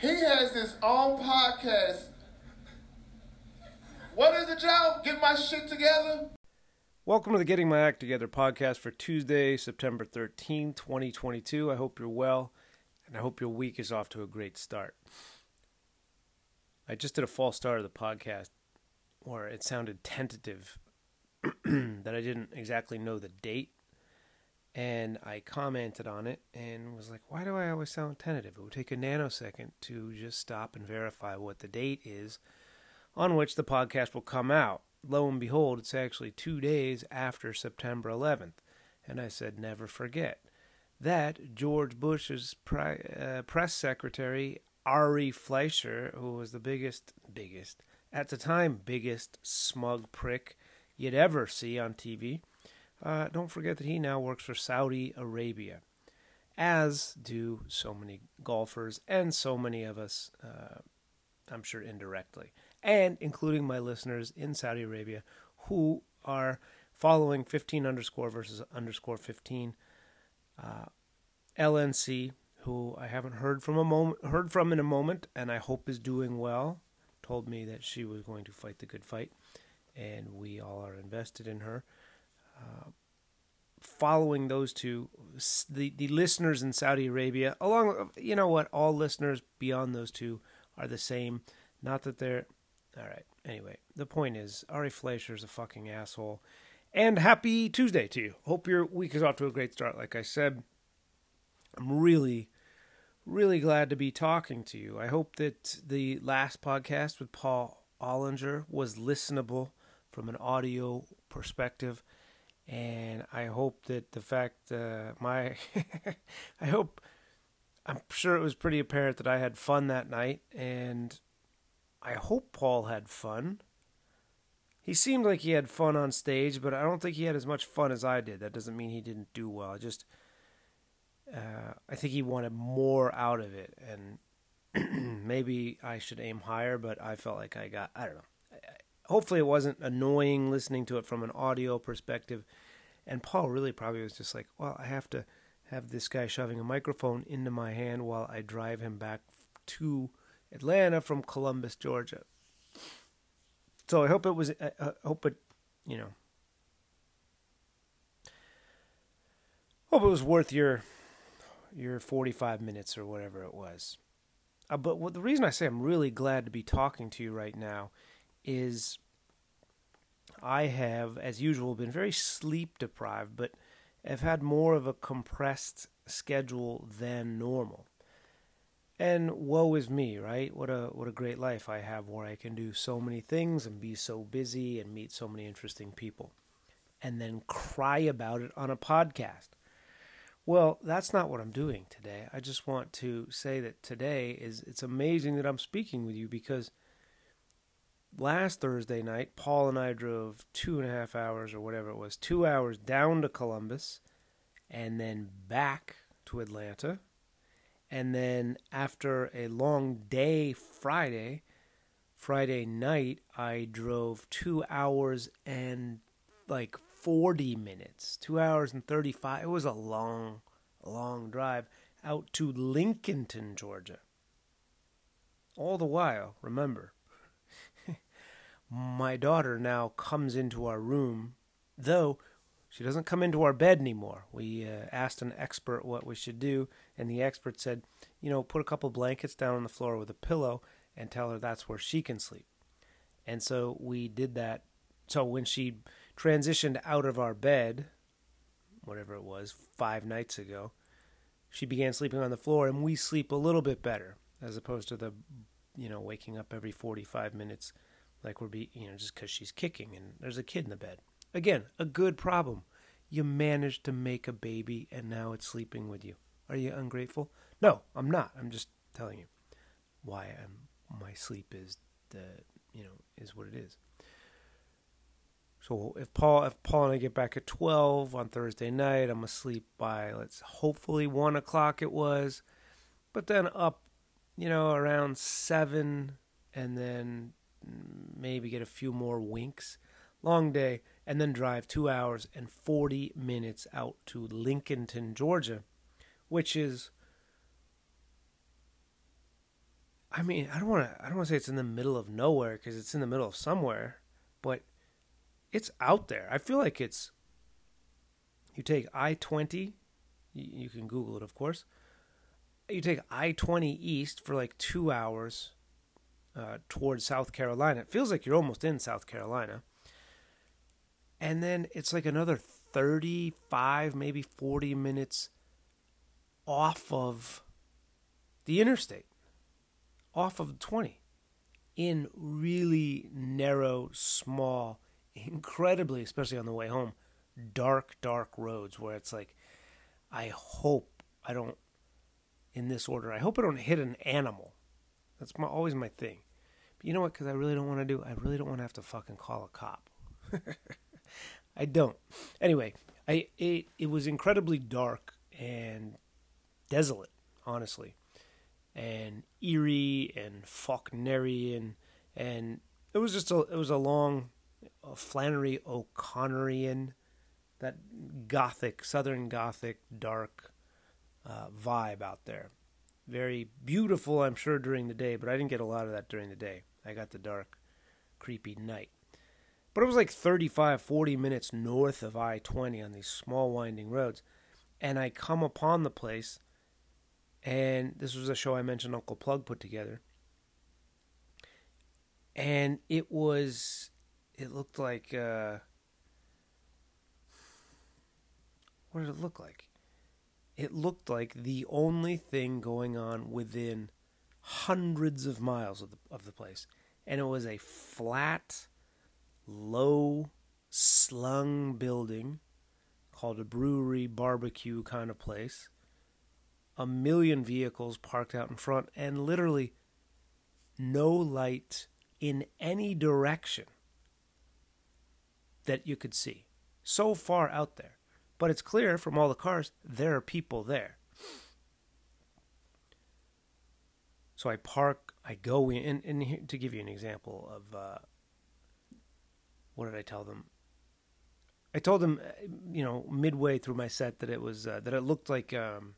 He has his own podcast. What is it, Joe? Get my shit together? Welcome to the Getting My Act Together podcast for Tuesday, September 13, 2022. I hope you're well, and I hope your week is off to a great start. I just did a false start of the podcast where it sounded tentative, that I didn't exactly know the date. And I commented on it and was like, why do I always sound tentative? It would take a nanosecond to just stop and verify what the date is on which the podcast will come out. Lo and behold, it's actually two days after September 11th. And I said, never forget that George Bush's pri- uh, press secretary, Ari Fleischer, who was the biggest, biggest, at the time, biggest smug prick you'd ever see on TV, uh, don't forget that he now works for Saudi Arabia, as do so many golfers and so many of us, uh, I'm sure indirectly, and including my listeners in Saudi Arabia who are following 15 underscore versus underscore 15. Uh, LNC, who I haven't heard from a moment, heard from in a moment, and I hope is doing well, told me that she was going to fight the good fight, and we all are invested in her. Following those two, the the listeners in Saudi Arabia, along you know what, all listeners beyond those two are the same. Not that they're all right. Anyway, the point is, Ari Fleischer is a fucking asshole. And happy Tuesday to you. Hope your week is off to a great start. Like I said, I'm really, really glad to be talking to you. I hope that the last podcast with Paul Ollinger was listenable from an audio perspective. And I hope that the fact uh, my, I hope, I'm sure it was pretty apparent that I had fun that night. And I hope Paul had fun. He seemed like he had fun on stage, but I don't think he had as much fun as I did. That doesn't mean he didn't do well. I just uh, I think he wanted more out of it, and maybe I should aim higher. But I felt like I got I don't know. Hopefully, it wasn't annoying listening to it from an audio perspective. And Paul really probably was just like, well, I have to have this guy shoving a microphone into my hand while I drive him back to Atlanta from Columbus, Georgia. So I hope it was. I hope it, you know. Hope it was worth your your 45 minutes or whatever it was. Uh, but what, the reason I say I'm really glad to be talking to you right now is I have, as usual, been very sleep deprived, but have had more of a compressed schedule than normal. And woe is me, right? What a what a great life I have where I can do so many things and be so busy and meet so many interesting people. And then cry about it on a podcast. Well, that's not what I'm doing today. I just want to say that today is it's amazing that I'm speaking with you because last Thursday night, Paul and I drove two and a half hours or whatever it was, two hours down to Columbus and then back to Atlanta and then after a long day Friday, Friday night, I drove two hours and like 40 minutes, two hours and 35. It was a long, long drive out to Lincolnton, Georgia. All the while, remember, my daughter now comes into our room, though she doesn't come into our bed anymore. We uh, asked an expert what we should do, and the expert said, you know, put a couple blankets down on the floor with a pillow and tell her that's where she can sleep. And so we did that. So when she transitioned out of our bed, whatever it was, five nights ago, she began sleeping on the floor, and we sleep a little bit better as opposed to the, you know, waking up every 45 minutes like we're be, you know, just because she's kicking and there's a kid in the bed. Again, a good problem. You managed to make a baby and now it's sleeping with you. Are you ungrateful? No, I'm not. I'm just telling you why I'm, my sleep is the you know is what it is. So if Paul if Paul and I get back at twelve on Thursday night, I'm asleep by let's hopefully one o'clock it was, but then up, you know, around seven, and then maybe get a few more winks. Long day, and then drive two hours and forty minutes out to Lincolnton, Georgia, which is I mean, I don't want to. I don't want to say it's in the middle of nowhere because it's in the middle of somewhere, but it's out there. I feel like it's. You take I twenty, you can Google it, of course. You take I twenty east for like two hours uh, towards South Carolina. It feels like you're almost in South Carolina, and then it's like another thirty-five, maybe forty minutes off of the interstate off of 20 in really narrow, small, incredibly, especially on the way home, dark, dark roads where it's like, I hope I don't, in this order, I hope I don't hit an animal. That's my, always my thing. But you know what? Because I really don't want to do, I really don't want to have to fucking call a cop. I don't. Anyway, I it, it was incredibly dark and desolate, honestly and eerie and Faulknerian, and it was just a it was a long uh, Flannery O'Connorian, that gothic Southern Gothic dark uh, vibe out there. Very beautiful, I'm sure, during the day, but I didn't get a lot of that during the day. I got the dark, creepy night. But it was like 35, 40 minutes north of I 20 on these small winding roads. And I come upon the place and this was a show I mentioned Uncle Plug put together. And it was, it looked like, uh, what did it look like? It looked like the only thing going on within hundreds of miles of the, of the place. And it was a flat, low, slung building called a brewery barbecue kind of place a million vehicles parked out in front and literally no light in any direction that you could see. So far out there. But it's clear from all the cars there are people there. So I park, I go in, and, and here, to give you an example of uh, what did I tell them? I told them, uh, you know, midway through my set that it was uh, that it looked like um,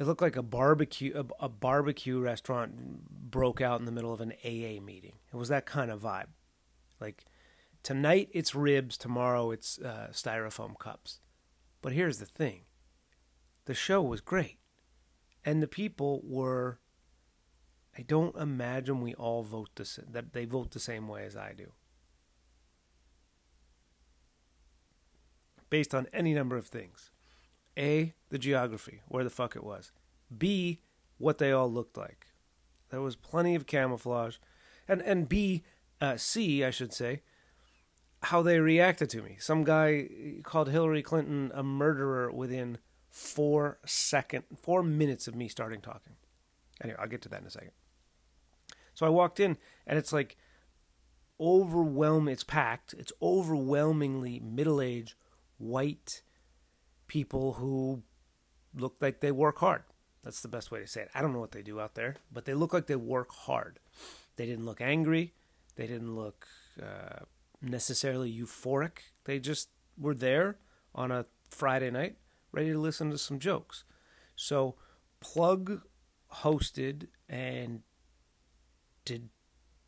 it looked like a barbecue a, a, barbecue restaurant broke out in the middle of an AA meeting. It was that kind of vibe. Like tonight it's ribs, tomorrow it's uh, styrofoam cups. But here's the thing: the show was great, and the people were. I don't imagine we all vote the that they vote the same way as I do. Based on any number of things. A, the geography, where the fuck it was. B, what they all looked like. There was plenty of camouflage. And, and B, uh, C, I should say, how they reacted to me. Some guy called Hillary Clinton a murderer within four second, four minutes of me starting talking. Anyway, I'll get to that in a second. So I walked in, and it's like overwhelming. It's packed. It's overwhelmingly middle-aged, white, people who look like they work hard. That's the best way to say it. I don't know what they do out there, but they look like they work hard. They didn't look angry. They didn't look uh, necessarily euphoric. They just were there on a Friday night, ready to listen to some jokes. So, Plug hosted and did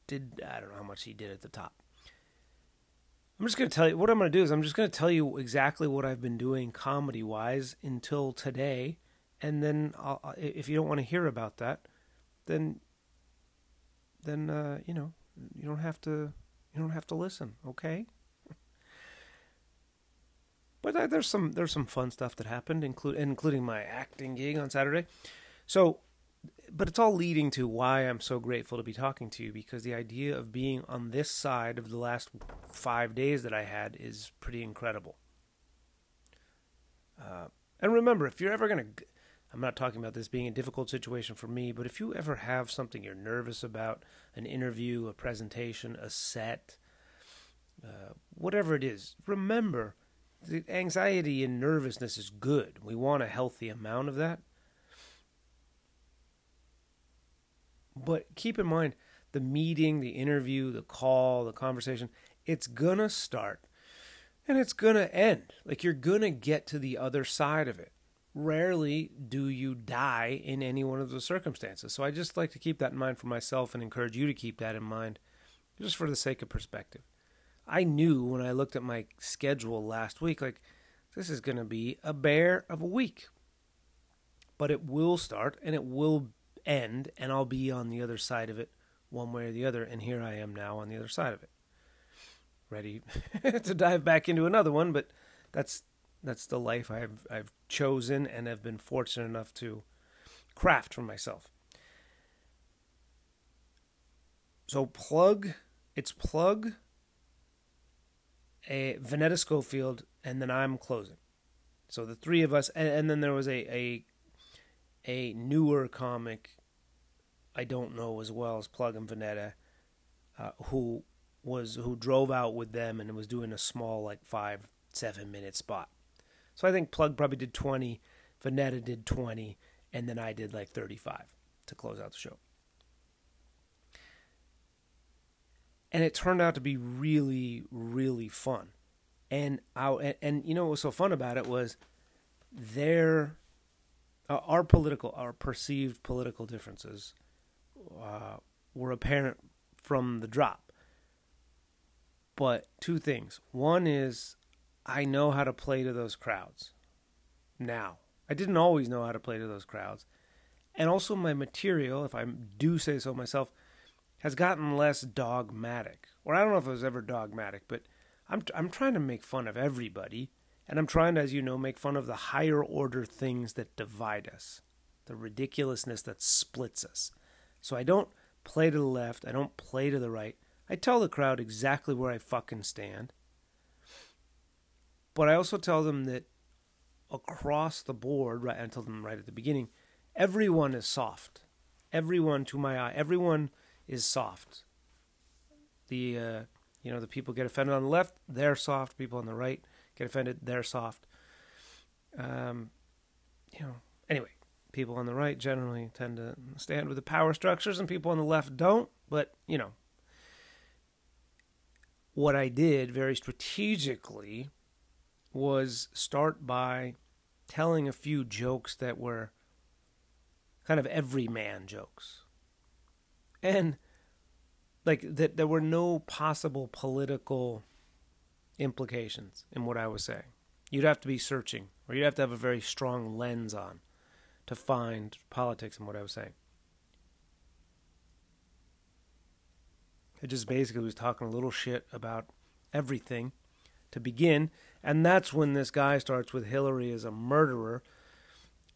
did I don't know how much he did at the top. I'm just going to tell you what I'm going to do is I'm just going to tell you exactly what I've been doing comedy wise until today, and then I'll, if you don't want to hear about that, then then uh, you know you don't have to you don't have to listen, okay? But there's some there's some fun stuff that happened, include including my acting gig on Saturday. So but it's all leading to why I'm so grateful to be talking to you because the idea of being on this side of the last five days that I had is pretty incredible. Uh, and remember, if you're ever to, I'm not talking about this being a difficult situation for me, but if you ever have something you're nervous about, an interview, a presentation, a set, uh, whatever it is, remember the anxiety and nervousness is good. We want a healthy amount of that. But keep in mind the meeting, the interview, the call, the conversation, it's going to start and it's going to end. Like you're going to get to the other side of it. Rarely do you die in any one of those circumstances. So I just like to keep that in mind for myself and encourage you to keep that in mind just for the sake of perspective. I knew when I looked at my schedule last week, like, this is going to be a bear of a week. But it will start and it will end, and I'll be on the other side of it one way or the other. And here I am now on the other side of it. Ready to dive back into another one, but that's that's the life I've I've chosen and have been fortunate enough to craft for myself. So plug it's plug a Vonetta Schofield and then I'm closing. So the three of us and, and then there was a, a a newer comic I don't know as well as Plug and Vonetta uh, who was who drove out with them and was doing a small like five seven minute spot so I think Plug probably did 20, Vonetta did 20, and then I did like 35 to close out the show. And it turned out to be really, really fun. And I, and, and you know what was so fun about it was their uh, our political our perceived political differences uh, were apparent from the drop. But two things. One is I know how to play to those crowds now. I didn't always know how to play to those crowds. And also, my material, if I do say so myself, has gotten less dogmatic. Or I don't know if it was ever dogmatic, but I'm, I'm trying to make fun of everybody. And I'm trying to, as you know, make fun of the higher order things that divide us, the ridiculousness that splits us. So I don't play to the left, I don't play to the right. I tell the crowd exactly where I fucking stand. But I also tell them that across the board, right? I tell them right at the beginning, everyone is soft. Everyone, to my eye, everyone is soft. The uh, you know the people get offended on the left, they're soft. People on the right get offended, they're soft. Um, you know. Anyway, people on the right generally tend to stand with the power structures, and people on the left don't. But you know, what I did very strategically was start by telling a few jokes that were kind of everyman jokes. And like that there were no possible political implications in what I was saying. You'd have to be searching or you'd have to have a very strong lens on to find politics in what I was saying. I just basically was talking a little shit about everything to begin and that's when this guy starts with Hillary as a murderer.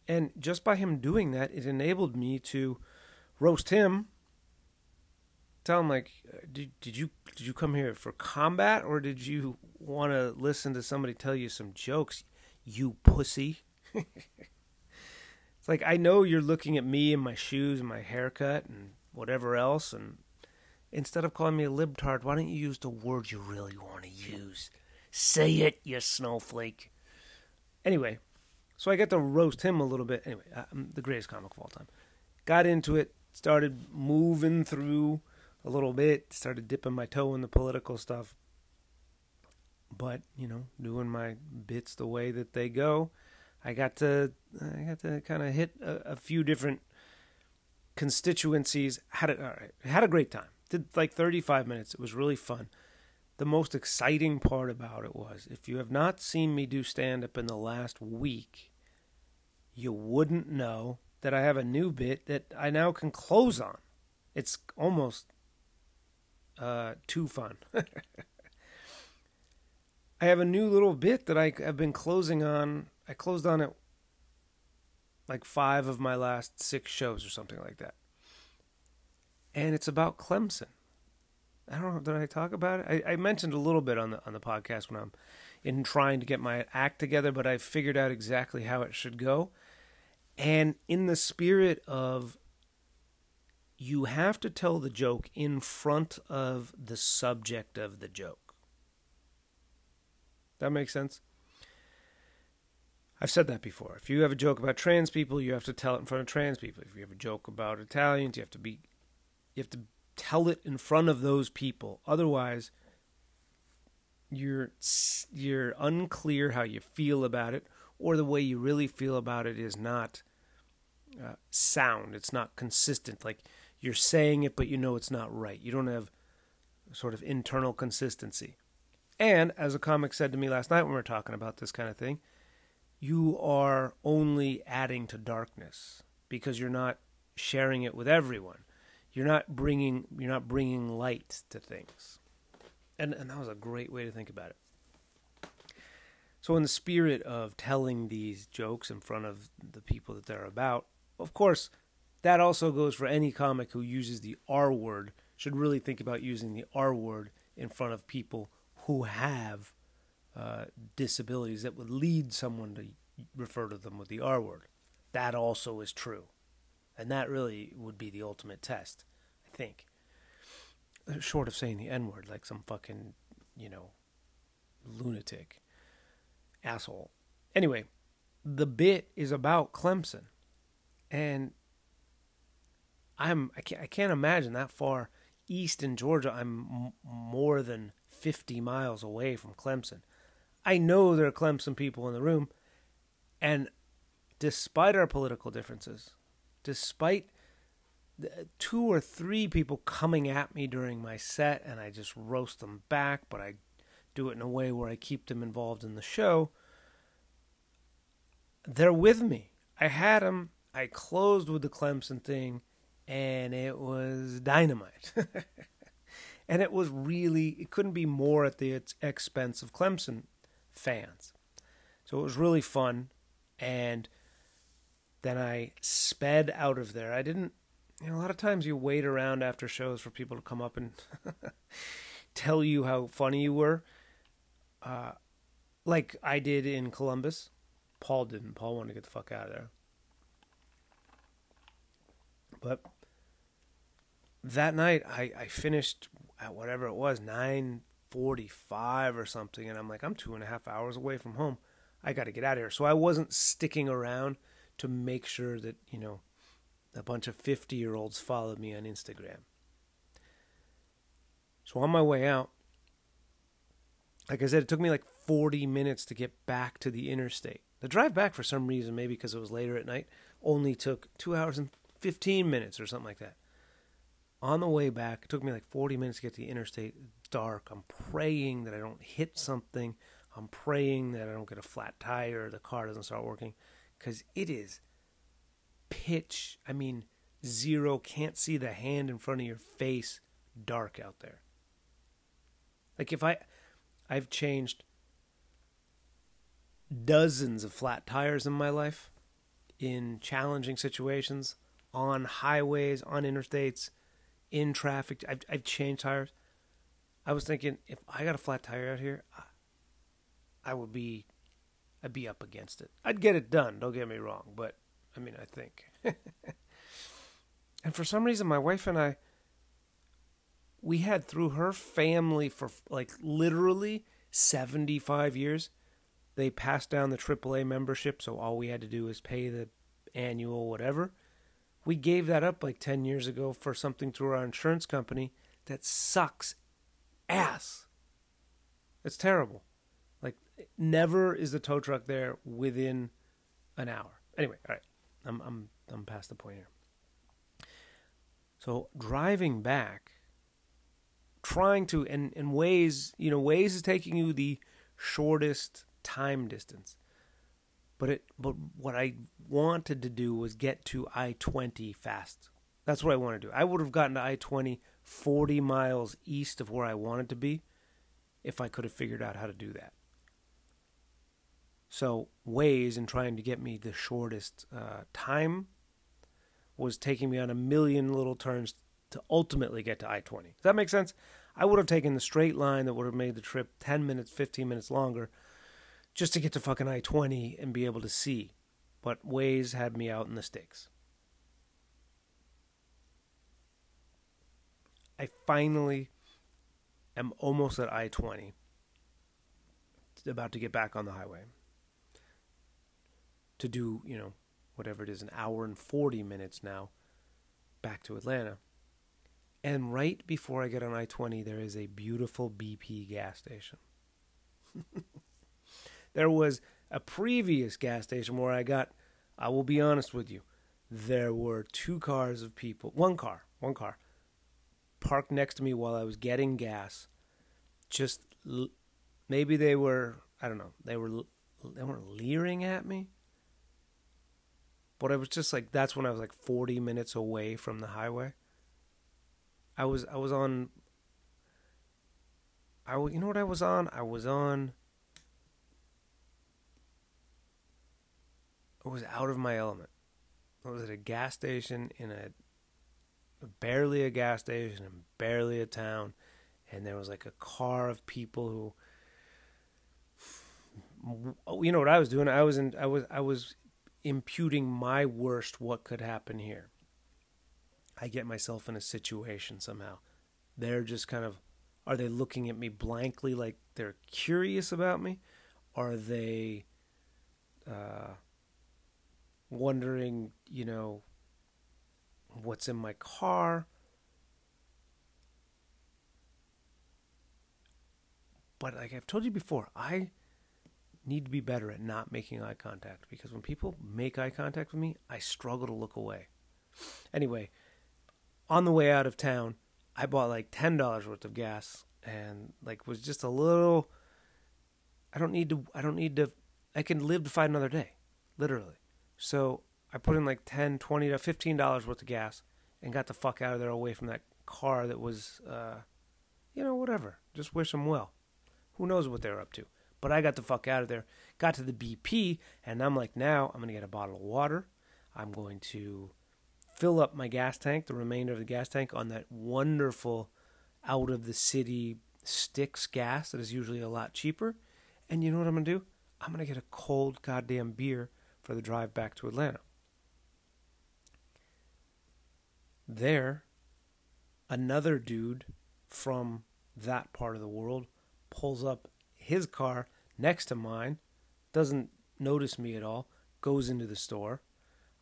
And just by him doing that, it enabled me to roast him. Tell him like, uh, did, did you did you come here for combat or did you want to listen to somebody tell you some jokes, you pussy? it's like I know you're looking at me and my shoes and my haircut and whatever else, and instead of calling me a libtard, why don't you use the word you really want to use? Say it, you snowflake. Anyway, so I got to roast him a little bit. Anyway, I'm uh, the greatest comic of all time. Got into it, started moving through a little bit, started dipping my toe in the political stuff. But, you know, doing my bits the way that they go. I got to I got to kind of hit a, a, few different constituencies. Had a had a great time. Did like 35 minutes. It was really fun the most exciting part about it was if you have not seen me do stand up in the last week, you wouldn't know that I have a new bit that I now can close on. It's almost uh, too fun. I have a new little bit that I have been closing on. I closed on it like five of my last six shows or something like that. And it's about Clemson. I don't know. Did I talk about it? I, I, mentioned a little bit on the on the podcast when I'm in trying to get my act together, but I figured out exactly how it should go. And in the spirit of you have to tell the joke in front of the subject of the joke. That makes sense? I've said that before. If you have a joke about trans people, you have to tell it in front of trans people. If you have a joke about Italians, you have to be you have to tell it in front of those people. Otherwise, you're you're unclear how you feel about it, or the way you really feel about it is not uh, sound. It's not consistent. Like you're saying it, but you know it's not right. You don't have sort of internal consistency. And as a comic said to me last night when we were talking about this kind of thing, you are only adding to darkness because you're not sharing it with everyone. You're not bringing you're not bringing light to things. And and that was a great way to think about it. So in the spirit of telling these jokes in front of the people that they're about, of course, that also goes for any comic who uses the R word should really think about using the R word in front of people who have uh, disabilities that would lead someone to refer to them with the R word. That also is true. And that really would be the ultimate test, think. Short of saying the N word like some fucking, you know, lunatic asshole. Anyway, the bit is about Clemson. And I'm I can't, I can't imagine that far east in Georgia. I'm m- more than 50 miles away from Clemson. I know there are Clemson people in the room, and despite our political differences, despite two or three people coming at me during my set, and I just roast them back, but I do it in a way where I keep them involved in the show. They're with me. I had them. I closed with the Clemson thing, and it was dynamite. and it was really, it couldn't be more at the expense of Clemson fans. So it was really fun. And then I sped out of there. I didn't, you know, a lot of times you wait around after shows for people to come up and tell you how funny you were. Uh, like I did in Columbus. Paul didn't. Paul wanted to get the fuck out of there. But that night I, I finished at whatever it was, nine forty five or something, and I'm like, I'm two and a half hours away from home. I gotta get out of here. So I wasn't sticking around to make sure that, you know, a bunch of fifty year olds followed me on Instagram. So on my way out, like I said, it took me like 40 minutes to get back to the interstate. The drive back, for some reason, maybe because it was later at night, only took two hours and 15 minutes or something like that. On the way back, it took me like 40 minutes to get to the interstate. Dark. I'm praying that I don't hit something. I'm praying that I don't get a flat tire the car doesn't start working because it is pitch. I mean, zero, can't see the hand in front of your face, dark out there. Like if I I've changed dozens of flat tires in my life in challenging situations on highways, on interstates, in traffic. I've, I've changed tires. I was thinking if I got a flat tire out here, I, I would be, I'd be up against it. I'd get it done. Don't get me wrong, but I mean, I think. and for some reason, my wife and I, we had through her family for like literally 75 years. They passed down the AAA membership, so all we had to do was pay the annual whatever. We gave that up like 10 years ago for something through our insurance company that sucks ass. It's terrible. Like, never is the tow truck there within an hour. Anyway, all right. I'm, I'm, I'm past the point here. So, driving back, trying to and, and Waze you know Waze is taking you the shortest time distance. But it but what i wanted to do was get to i-20 fast. That's what i want to do. I would have gotten to i-20 40 miles east of where i wanted to be if i could have figured out how to do that so Waze in trying to get me the shortest uh, time was taking me on a million little turns to ultimately get to I 20. Does that make sense? I would have taken the straight line that would have made the trip 10 minutes, 15 minutes longer just to get to fucking I 20 and be able to see. But Waze had me out in the sticks. I finally am almost at I 20, about to get back on the highway to do, you know, whatever it is, an hour and 40 minutes now back to Atlanta. And right before I get on I 20, there is a beautiful BP gas station. there was a previous gas station where I got, I will be honest with you, there were two cars of people, one car, one car, parked next to me while I was getting gas. Just maybe they were, I don't know, they were they weren't leering at me. But I was just like that's when I was like 40 minutes away from the highway. I was I was on I you know what I was on? I was on I was out of my element. I was at a gas station in a barely a gas station and barely a town and there was like a car of people who you know what I was doing? I was in, I was I was imputing my worst what could happen here. I get myself in a situation somehow. They're just kind of are they looking at me blankly like they're curious about me? Are they uh, wondering, you know, what's in my car? But like I've told you before, I need to be better at not making eye contact because when people make eye contact with me, I struggle to look away. Anyway, on the way out of town, I bought like ten dollars worth of gas and like was just a little. I don't need to. I don't need to. I can live to fight another day, literally. So I put in like 10 20 to 15 dollars worth of gas and got the fuck out of there away from that car that was, uh, you know, whatever. Just wish them well. Who knows what they're up to? But I got the fuck out of there. Got to the BP, and I'm like, now I'm going to get a bottle of water. I'm going to fill up my gas tank, the remainder of the gas tank, on that wonderful out of the city sticks gas that is usually a lot cheaper. And you know what I'm going to do? I'm going to get a cold goddamn beer for the drive back to Atlanta. There, another dude from that part of the world pulls up his car next to mine, doesn't notice me at all, goes into the store.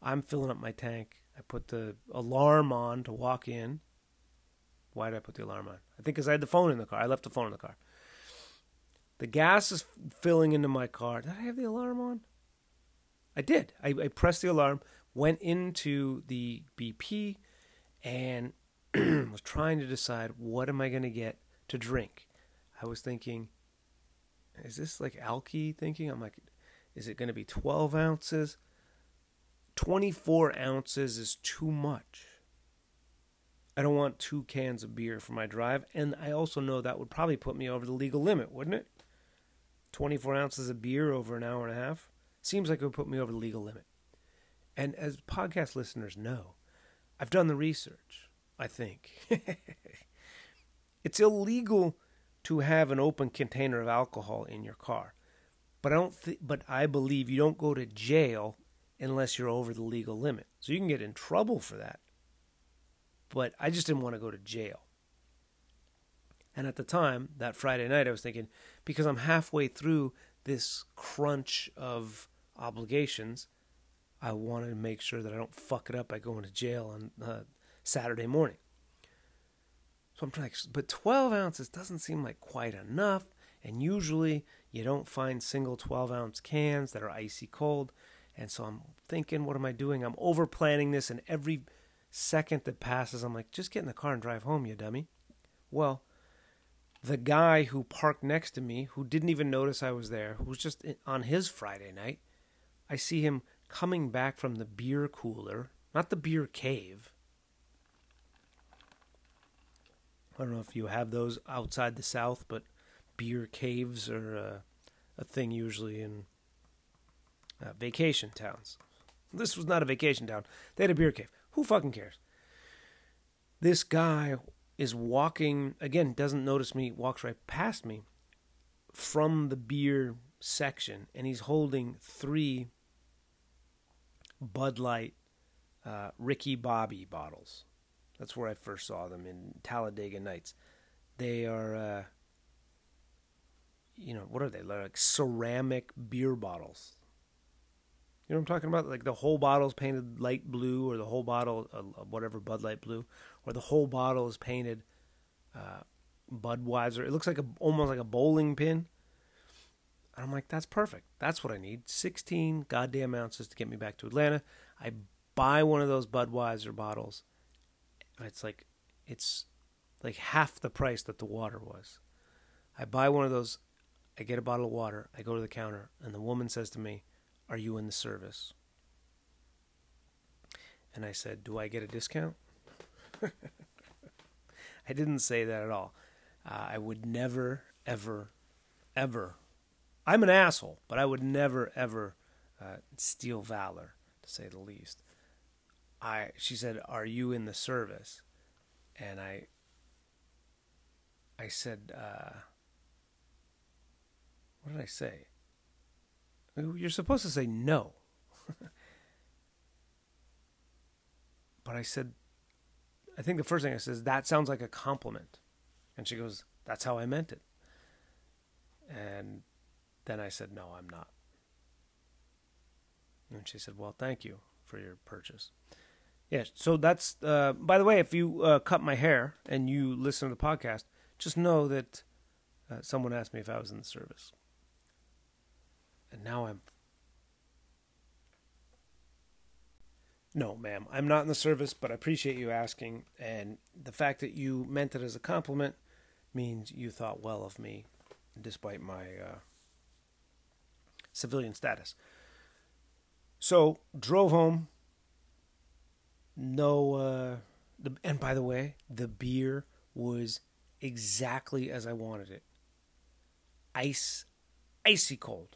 I'm filling up my tank. I put the alarm on to walk in. Why did I put the alarm on? I think because I had the phone in the car. I left the phone in the car. The gas is filling into my car. Did I have the alarm on? I did. I, I pressed the alarm, went into the BP, and was trying to decide what am I going to get to drink. I was thinking, is this like Alki thinking? I'm like, is it going to be 12 ounces? 24 ounces is too much. I don't want two cans of beer for my drive, and I also know that would probably put me over the legal limit, wouldn't it? 24 ounces of beer over an hour and a half seems like it would put me over the legal limit. And as podcast listeners know, I've done the research, I think. it's illegal to have an open container of alcohol in your car. But I don't th- but I believe you don't go to jail unless you're over the legal limit. So you can get in trouble for that. But I just didn't want to go to jail. And at the time, that Friday night, I was thinking, because I'm halfway through this crunch of obligations, I wanted to make sure that I don't fuck it up by going to jail on uh, Saturday morning. So I'm trying, but 12 ounces doesn't seem like quite enough. And usually you don't find single 12 ounce cans that are icy cold. And so I'm thinking, what am I doing? I'm over planning this, and every second that passes, I'm like, just get in the car and drive home, you dummy. Well, the guy who parked next to me, who didn't even notice I was there, who was just on his Friday night, I see him coming back from the beer cooler, not the beer cave, I don't know if you have those outside the South, but beer caves are uh, a thing usually in uh, vacation towns. This was not a vacation town. They had a beer cave. Who fucking cares? This guy is walking, again, doesn't notice me, walks right past me from the beer section, and he's holding three Bud Light uh, Ricky Bobby bottles. That's where I first saw them in Talladega Nights. They are, uh, you know, what are they? Like ceramic beer bottles. You know what I'm talking about? Like the whole bottle is painted light blue, or the whole bottle, uh, whatever Bud Light blue, or the whole bottle is painted uh, Budweiser. It looks like a almost like a bowling pin. And I'm like, that's perfect. That's what I need. 16 goddamn ounces to get me back to Atlanta. I buy one of those Budweiser bottles. It's like, it's like half the price that the water was. I buy one of those. I get a bottle of water. I go to the counter, and the woman says to me, Are you in the service? And I said, Do I get a discount? I didn't say that at all. Uh, I would never, ever, ever. I'm an asshole, but I would never, ever uh, steal valor, to say the least. I. She said, "Are you in the service?" And I. I said, uh, "What did I say?" You're supposed to say no. but I said, I think the first thing I said is, that sounds like a compliment. And she goes, That's how I meant it. And then I said, No, I'm not. And she said, Well, thank you for your purchase. Yeah, so that's, uh, by the way, if you uh, cut my hair and you listen to the podcast, just know that uh, someone asked me if I was in the service. And now I'm. No, ma'am, I'm not in the service, but I appreciate you asking. And the fact that you meant it as a compliment means you thought well of me, despite my uh, civilian status. So, drove home. No, uh, the, and by the way, the beer was exactly as I wanted it. Ice, icy cold.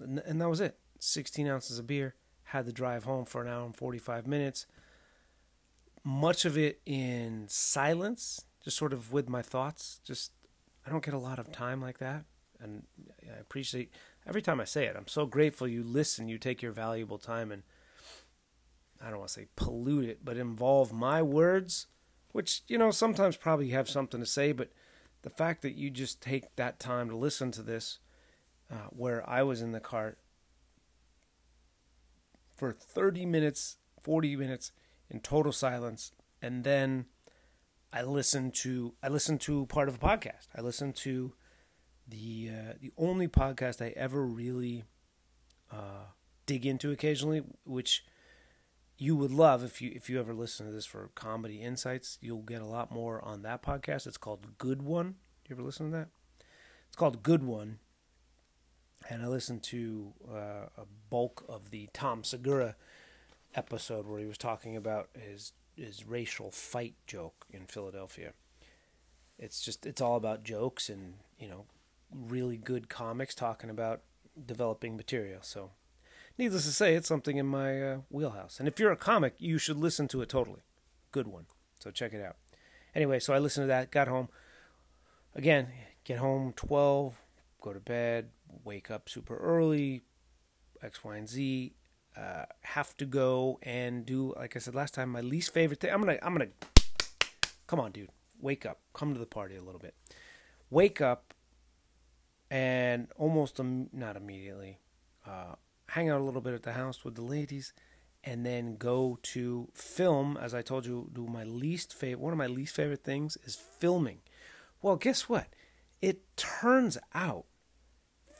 And, and that was it. 16 ounces of beer. Had the drive home for an hour and 45 minutes. Much of it in silence, just sort of with my thoughts. Just, I don't get a lot of time like that. And I appreciate every time I say it. I'm so grateful you listen, you take your valuable time and I don't want to say pollute it, but involve my words, which, you know, sometimes probably have something to say, but the fact that you just take that time to listen to this, uh, where I was in the car for 30 minutes, 40 minutes in total silence, and then I listened to I listened to part of a podcast. I listened to the uh, the only podcast I ever really uh, dig into occasionally, which you would love if you if you ever listen to this for comedy insights. You'll get a lot more on that podcast. It's called Good One. You ever listen to that? It's called Good One, and I listened to uh, a bulk of the Tom Segura episode where he was talking about his his racial fight joke in Philadelphia. It's just it's all about jokes and you know really good comics talking about developing material. So, needless to say, it's something in my uh, wheelhouse. And if you're a comic, you should listen to it totally. Good one. So check it out. Anyway, so I listened to that, got home. Again, get home 12, go to bed, wake up super early, X, Y, and Z. Uh, have to go and do, like I said last time, my least favorite thing. I'm gonna, I'm gonna. Come on, dude, wake up. Come to the party a little bit. Wake up, and almost um, not immediately, uh, hang out a little bit at the house with the ladies, and then go to film. As I told you, do my least favorite. One of my least favorite things is filming. Well, guess what? It turns out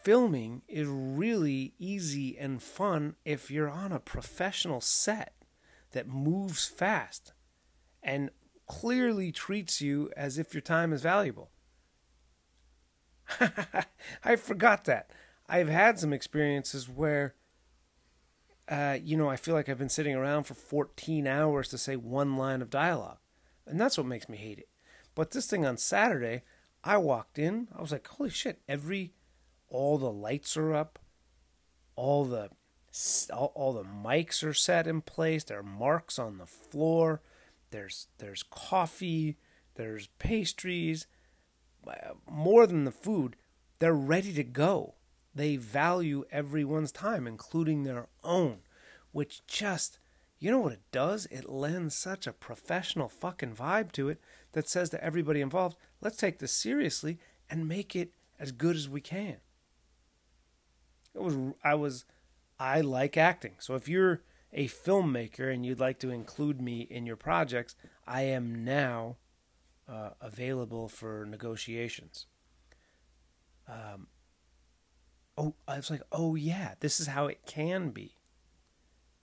filming is really easy and fun if you're on a professional set that moves fast and clearly treats you as if your time is valuable. I forgot that. I've had some experiences where, uh, you know, I feel like I've been sitting around for 14 hours to say one line of dialogue. And that's what makes me hate it. But this thing on Saturday, I walked in, I was like, holy shit, every all the lights are up, all the all, all the mics are set in place, there are marks on the floor, there's there's coffee, there's pastries, more than the food, they're ready to go. They value everyone's time, including their own, which just you know what it does? It lends such a professional fucking vibe to it that says to everybody involved, let's take this seriously and make it as good as we can. It was I was I like acting. So if you're a filmmaker and you'd like to include me in your projects, I am now uh, available for negotiations. Um, oh, I was like, oh yeah, this is how it can be.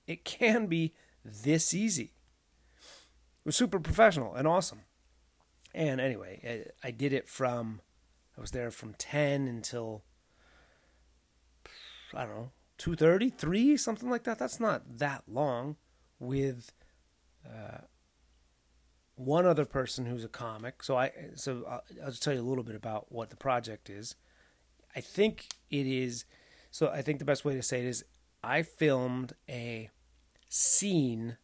It can be this easy. It was super professional and awesome. And anyway, I, I did it from, I was there from 10 until, I don't know, 2.30, 3, something like that. That's not that long with uh, one other person who's a comic. So I, so I'll, I'll just tell you a little bit about what the project is. I think it is, so I think the best way to say it is I filmed a scene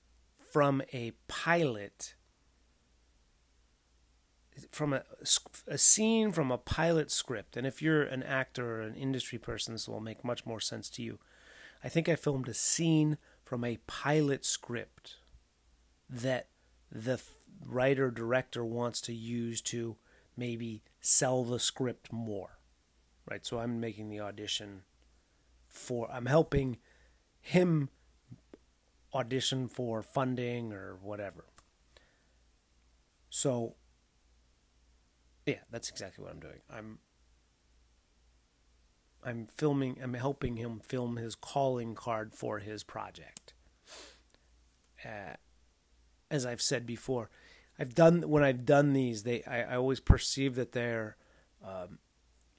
from a pilot. From a, a scene from a pilot script. And if you're an actor or an industry person this will make much more sense to you. I think i filmed a scene from a pilot script that the writer director wants to use to maybe sell the script more right so i'm making the audition for i'm helping him audition for funding or whatever. So, yeah, that's exactly what I'm doing. I'm I'm filming. I'm helping him film his calling card for his project. Uh, as I've said before, I've done when I've done these. They I, I always perceive that they're, um,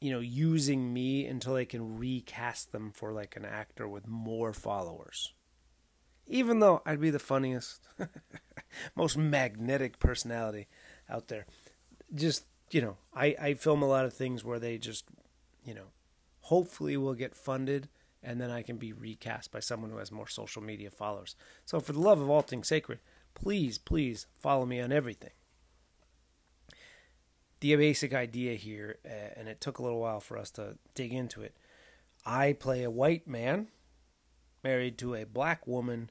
you know, using me until they can recast them for like an actor with more followers even though I'd be the funniest, most magnetic personality out there. Just, you know, I, I film a lot of things where they just, you know, hopefully will get funded and then I can be recast by someone who has more social media followers. So, for the love of all things sacred, please, please follow me on everything. The basic idea here, uh, and it took a little while for us to dig into it. I play a white man married to a black woman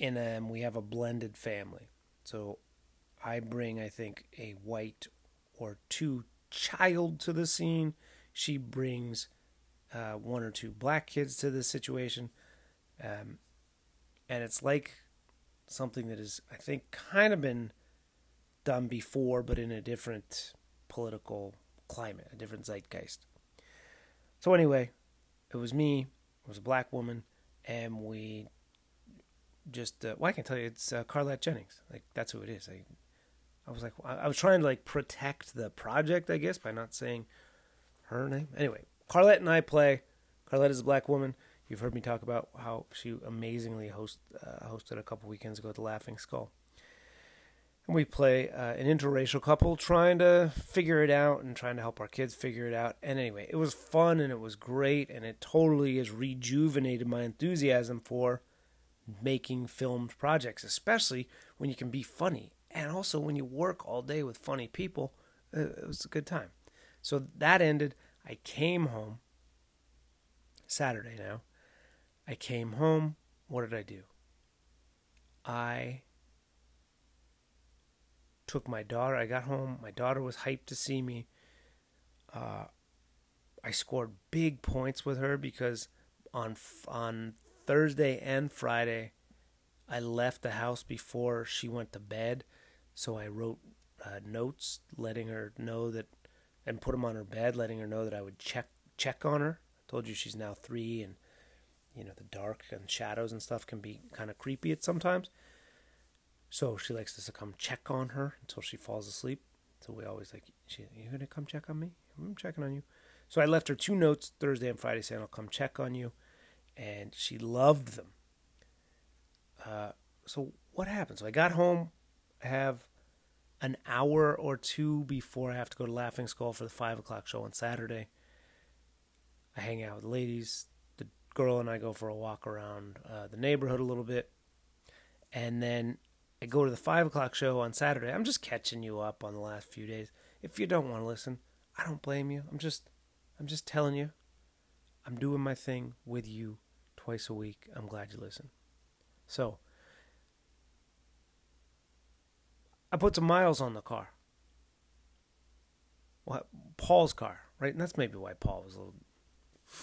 and um, we have a blended family. So I bring, I think, a white or two child to the scene. She brings uh, one or two black kids to the situation. Um, and it's like something that is, I think, kind of been done before, but in a different political climate, a different zeitgeist. So, anyway, it was me, it was a black woman, and we just uh, well, I can tell you it's uh, Carlette Jennings. Like that's who it is. I, I was like, I was trying to like protect the project, I guess, by not saying her name. Anyway, Carlette and I play. Carlette is a black woman. You've heard me talk about how she amazingly host uh, hosted a couple weekends ago at the Laughing Skull. And we play uh, an interracial couple trying to figure it out and trying to help our kids figure it out. And anyway, it was fun and it was great, and it totally has rejuvenated my enthusiasm for making filmed projects, especially when you can be funny. And also when you work all day with funny people, uh, it was a good time. So that ended. I came home Saturday now. I came home. What did I do? I took my daughter. I got home. My daughter was hyped to see me. Uh, I scored big points with her because on on Thursday and Friday, I left the house before she went to bed, so I wrote uh, notes letting her know that, and put them on her bed, letting her know that I would check check on her. I told you she's now three, and you know the dark and shadows and stuff can be kind of creepy at sometimes. So she likes us to come check on her until she falls asleep. So we always like, she, you gonna come check on me? I'm checking on you. So I left her two notes Thursday and Friday saying I'll come check on you and she loved them. Uh, so what happened? So I got home, I have an hour or two before I have to go to Laughing Skull for the five o'clock show on Saturday. I hang out with the ladies. The girl and I go for a walk around uh, the neighborhood a little bit, and then I go to the five o'clock show on Saturday. I'm just catching you up on the last few days. If you don't want to listen, I don't blame you. I'm just, I'm just telling you. I'm doing my thing with you twice a week. I'm glad you listen. So, I put some miles on the car. What Paul's car, right? And that's maybe why Paul was a little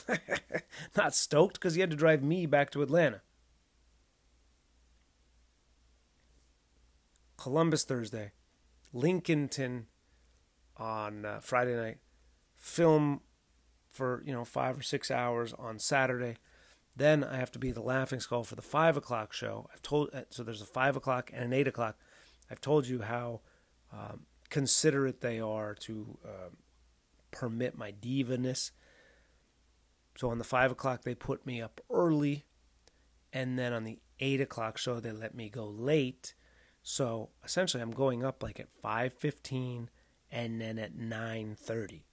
not stoked because he had to drive me back to Atlanta. Columbus Thursday, Lincolnton on uh, Friday night. Film for you know five or six hours on Saturday. Then I have to be the laughing skull for the five o'clock show. I've told uh, so there's a five o'clock and an eight o'clock. I've told you how um, considerate they are to uh, permit my divaness. So on the five o'clock they put me up early, and then on the eight o'clock show they let me go late. So essentially I'm going up like at five fifteen and then at nine thirty.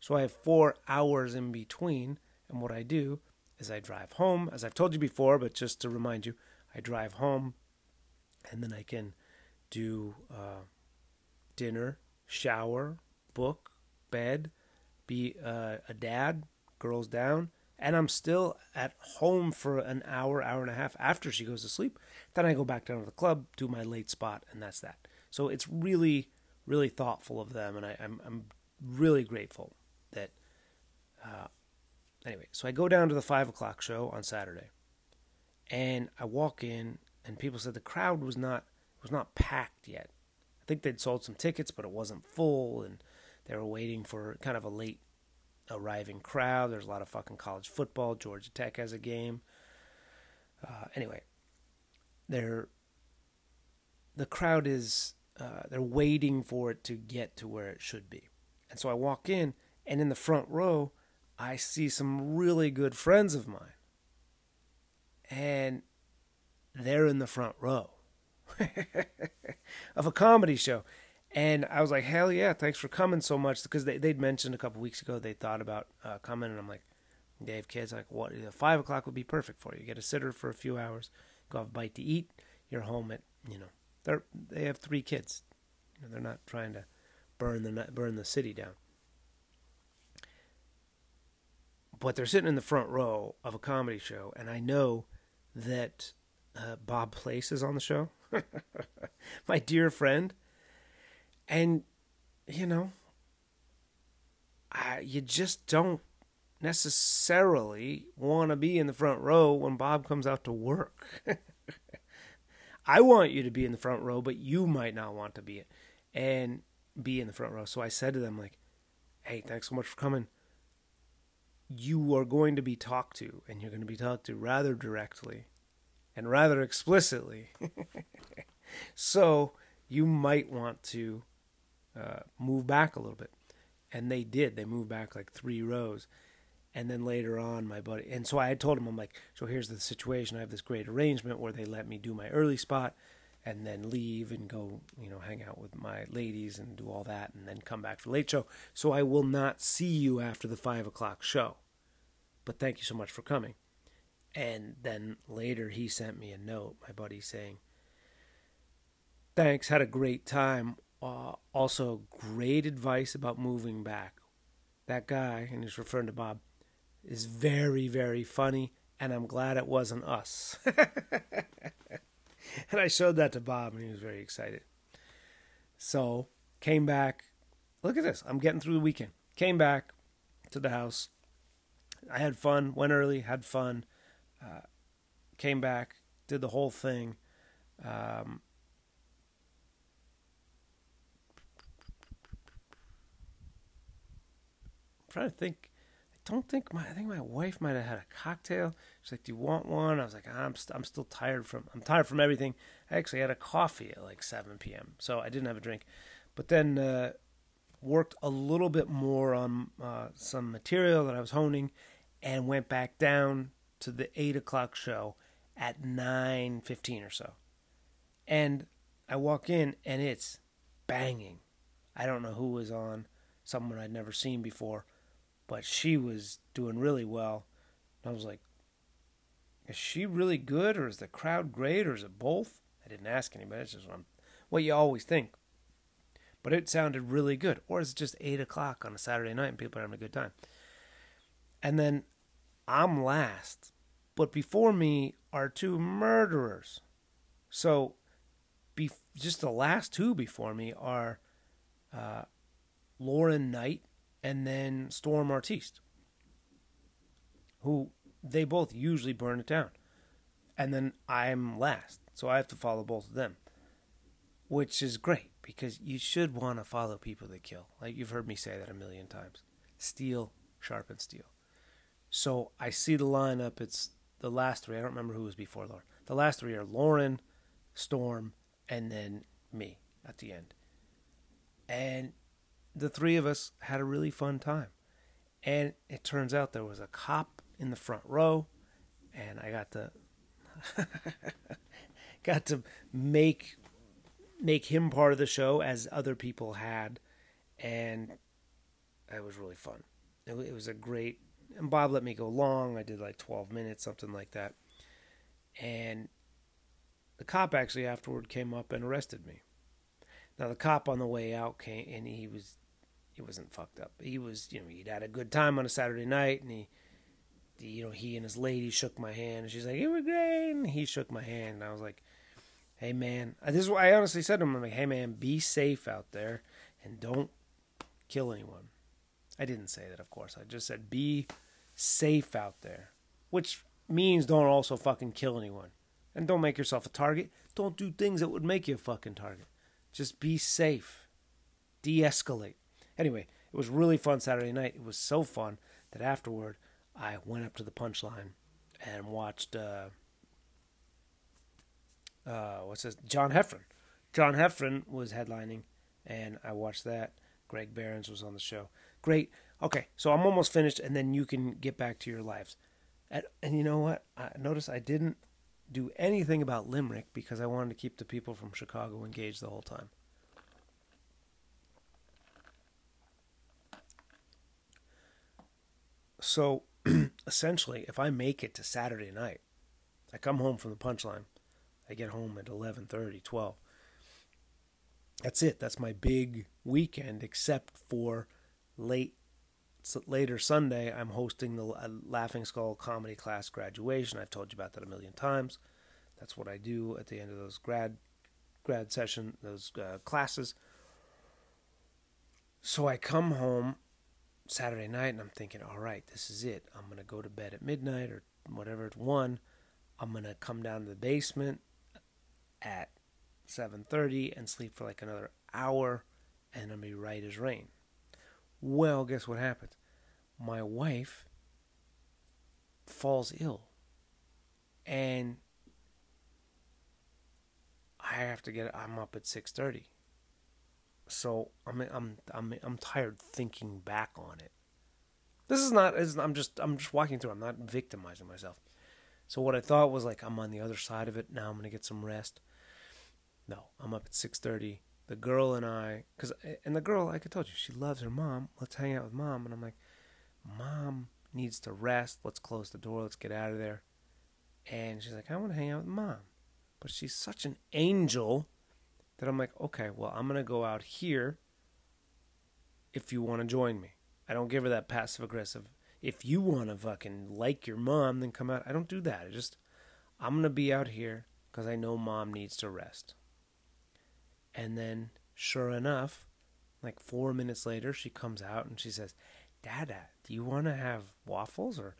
So I have four hours in between, and what I do is I drive home, as I've told you before, but just to remind you, I drive home, and then I can do uh, dinner, shower, book, bed, be uh, a dad, girls down, and I'm still at home for an hour, hour and a half after she goes to sleep. Then I go back down to the club, do my late spot, and that's that. So it's really, really thoughtful of them, and I, am I'm, I'm really grateful that. Uh, anyway, so I go down to the five o'clock show on Saturday, and I walk in, and people said the crowd was not was not packed yet. I think they'd sold some tickets, but it wasn't full, and they were waiting for kind of a late arriving crowd. There's a lot of fucking college football. Georgia Tech has a game. Uh, anyway, they're the crowd is uh, they're waiting for it to get to where it should be, and so I walk in, and in the front row, I see some really good friends of mine, and they're in the front row of a comedy show. And I was like, hell yeah, thanks for coming so much. Because they, they'd mentioned a couple weeks ago they thought about uh, coming. And I'm like, they have kids. like, what? Five o'clock would be perfect for you. Get a sitter for a few hours, go have a bite to eat. You're home at, you know, they're, they have three kids. You know, they're not trying to burn the, burn the city down. But they're sitting in the front row of a comedy show. And I know that uh, Bob Place is on the show. My dear friend and, you know, I, you just don't necessarily want to be in the front row when Bob comes out to work. I want you to be in the front row, but you might not want to be it and be in the front row. So I said to them like, "Hey, thanks so much for coming. You are going to be talked to and you're going to be talked to rather directly and rather explicitly. so, you might want to uh, move back a little bit. And they did. They moved back like three rows. And then later on, my buddy, and so I told him, I'm like, so here's the situation. I have this great arrangement where they let me do my early spot and then leave and go, you know, hang out with my ladies and do all that and then come back for late show. So I will not see you after the five o'clock show. But thank you so much for coming. And then later he sent me a note, my buddy saying, Thanks, had a great time uh, also great advice about moving back. That guy, and he's referring to Bob, is very, very funny, and I'm glad it wasn't us. and I showed that to Bob, and he was very excited. So, came back. Look at this. I'm getting through the weekend. Came back to the house. I had fun, went early, had fun. Uh, came back, did the whole thing. Um, trying to think. I don't think my I think my wife might have had a cocktail. She's like, "Do you want one?" I was like, "I'm i st- I'm still tired from I'm tired from everything." I actually had a coffee at like 7 p.m., so I didn't have a drink. But then uh, worked a little bit more on uh, some material that I was honing, and went back down to the eight o'clock show at nine fifteen or so. And I walk in and it's banging. I don't know who was on, someone I'd never seen before but she was doing really well. And I was like, is she really good, or is the crowd great, or is it both? I didn't ask anybody. It's just what, what you always think. But it sounded really good. Or is it just 8 o'clock on a Saturday night and people are having a good time? And then I'm last. But before me are two murderers. So be- just the last two before me are uh, Lauren Knight and then Storm Artiste, who they both usually burn it down. And then I'm last, so I have to follow both of them, which is great because you should want to follow people that kill. Like you've heard me say that a million times. Steal Sharp and Steel. So I see the lineup. It's the last three. I don't remember who was before Lauren. The last three are Lauren, Storm, and then me at the end. And the three of us had a really fun time. And it turns out there was a cop in the front row, and I got to got to make make him part of the show as other people had, and it was really fun. It, it was a great. And Bob let me go long. I did like twelve minutes, something like that. And the cop actually afterward came up and arrested me. Now the cop on the way out came and he was he wasn't fucked up. He was you know he'd had a good time on a Saturday night and he you know he and his lady shook my hand and she's like it was great and he shook my hand and I was like hey man this is what I honestly said to him I'm like hey man be safe out there and don't kill anyone. I didn't say that of course. I just said be safe out there, which means don't also fucking kill anyone. And don't make yourself a target. Don't do things that would make you a fucking target. Just be safe. De escalate. Anyway, it was really fun Saturday night. It was so fun that afterward I went up to the punchline and watched uh, uh, what's this? John Heffron. John Heffron was headlining, and I watched that. Greg Behrens was on the show. Great. Okay, so I'm almost finished, and then you can get back to your lives. And, and you know what? I notice I didn't do anything about Limerick because I wanted to keep the people from Chicago engaged the whole time. So essentially, if I make it to Saturday night, I come home from the punchline, I get home at 11:30, 12. That's it. That's my big weekend except for late later Sunday, I'm hosting the Laughing Skull comedy class graduation. I've told you about that a million times. That's what I do at the end of those grad grad session, those uh, classes. So I come home Saturday night and I'm thinking, all right, this is it. I'm gonna go to bed at midnight or whatever at one. I'm gonna come down to the basement at 7:30 and sleep for like another hour, and I'm gonna be right as rain. Well, guess what happens? My wife falls ill. And I have to get I'm up at 6:30. So I'm I'm I'm I'm tired thinking back on it. This is not I'm just I'm just walking through. I'm not victimizing myself. So what I thought was like I'm on the other side of it. Now I'm to get some rest. No, I'm up at 6:30 the girl and I, cause and the girl, like I told you, she loves her mom. Let's hang out with mom. And I'm like, mom needs to rest. Let's close the door. Let's get out of there. And she's like, I want to hang out with mom. But she's such an angel that I'm like, okay, well, I'm gonna go out here. If you want to join me, I don't give her that passive aggressive. If you want to fucking like your mom, then come out. I don't do that. I just, I'm gonna be out here because I know mom needs to rest. And then, sure enough, like four minutes later, she comes out and she says, Dada, do you want to have waffles? Or,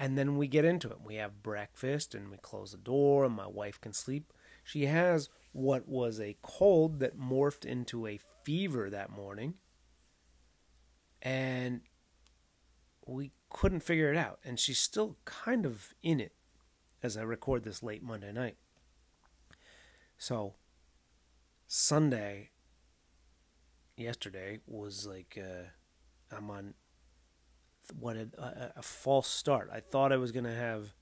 and then we get into it. We have breakfast and we close the door and my wife can sleep. She has what was a cold that morphed into a fever that morning. And we couldn't figure it out. And she's still kind of in it as I record this late Monday night. So Sunday, yesterday was like uh, I'm on what a, a, a, false start. I thought I was gonna have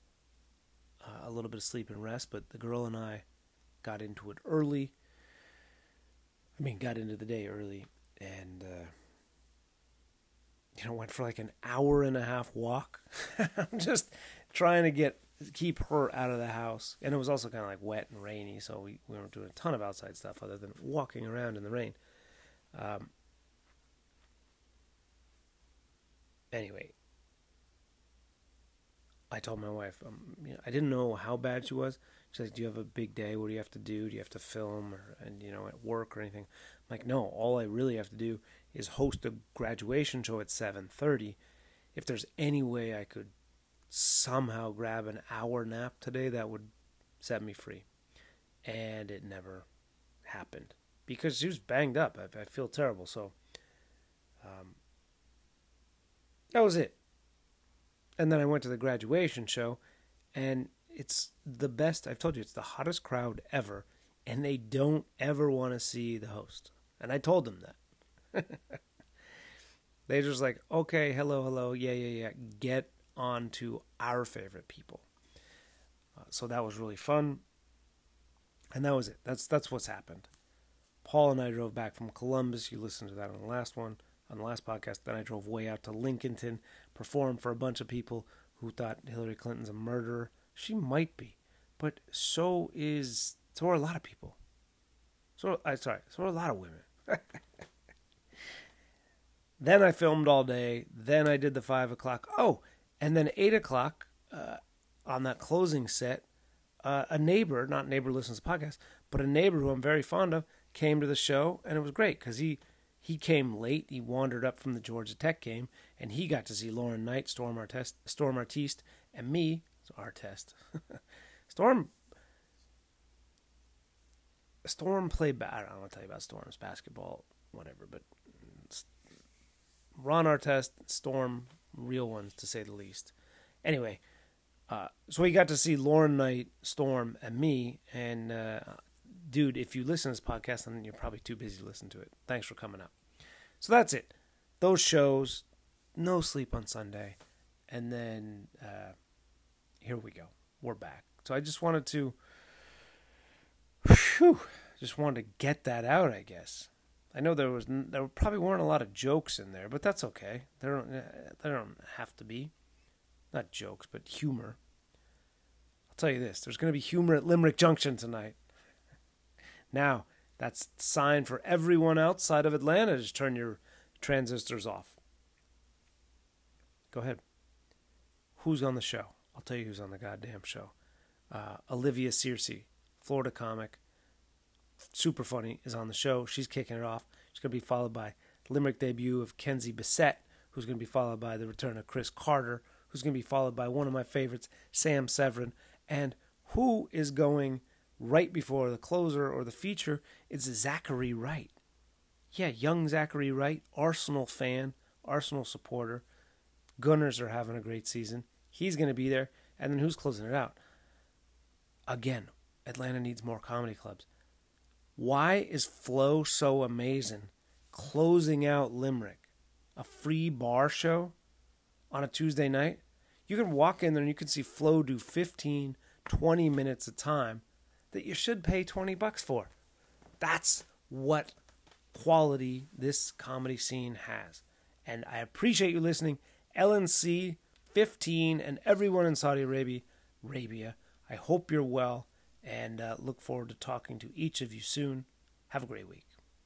uh, a little bit of sleep and rest, but the girl and I got into it early. I mean, got into the day early, and uh, you know, went for like an hour and a half walk. I'm just trying to get keep her out of the house. And it was also kind of like wet and rainy, so we, we weren't doing a ton of outside stuff other than walking around in the rain. Um, anyway, I told my wife, um, you know, I didn't know how bad she was. She's like, "Do you have a big day? What do you have to do? Do you have to film or and you know at work or anything?" I'm like, "No. All I really have to do is host a graduation show at 7:30. If there's any way I could somehow grab an hour nap today that would set me free. And it never happened because she was banged up. I, I feel terrible. So, um, That was it. And then I went to the graduation show, and it's the best. I've told you, it's the hottest crowd ever, and they don't ever want to see the host. And I told them that. They're just like, okay, hello, hello, yeah, yeah, yeah. Get on to our favorite people. Uh, so that was really fun. And that was it. That's that's what's happened. Paul and I drove back from Columbus. You listened to that on the last one, on the last podcast. Then I drove way out to Lincolnton, performed for a bunch of people who thought Hillary Clinton's a murderer. She might be, but so is so are a lot of people. So I sorry, so are a lot of women. then I filmed all day. Then I did the five o'clock. Oh, and then eight o'clock uh, on that closing set, uh, a neighbor, not neighbor listens to podcasts, but a neighbor who I'm very fond of, came to the show, and it was great because he he came late. He wandered up from the Georgia Tech game, and he got to see Lauren Knight, Storm Artest, Storm Artiste, and me. Artest, Storm. Storm played. I don't want to tell you about Storm's basketball, whatever. But Ron Artest, Storm, real ones to say the least. Anyway, uh, so we got to see Lauren Knight, Storm, and me. And uh, dude, if you listen to this podcast, then you're probably too busy to listen to it. Thanks for coming up. So that's it. Those shows, no sleep on Sunday, and then uh, here we go. We're back. So I just wanted to, whew, just wanted to get that out. I guess. I know there was there probably weren't a lot of jokes in there, but that's okay. There don't uh, they don't have to be, not jokes, but humor. I'll tell you this: there's going to be humor at Limerick Junction tonight. Now, that's sign for everyone outside of Atlanta to turn your transistors off. Go ahead. Who's on the show? I'll tell you who's on the goddamn show. Uh, Olivia Searcy, Florida comic, super funny, is on the show. She's kicking it off. She's going to be followed by Limerick debut of Kenzie Bissett, who's going to be followed by the return of Chris Carter, who's going to be followed by one of my favorites, Sam Severin, and who is going right before the closer or the feature, it's Zachary Wright. Yeah, young Zachary Wright, Arsenal fan, Arsenal supporter. Gunners are having a great season. He's going to be there. And then who's closing it out? Again, Atlanta needs more comedy clubs. Why is Flow so amazing? Closing out Limerick, a free bar show on a Tuesday night. You can walk in there and you can see Flow do 15, 20 minutes of time that you should pay 20 bucks for. That's what quality this comedy scene has. And I appreciate you listening. LNC 15 and everyone in Saudi Arabia, Arabia. I hope you're well and uh, look forward to talking to each of you soon. Have a great week.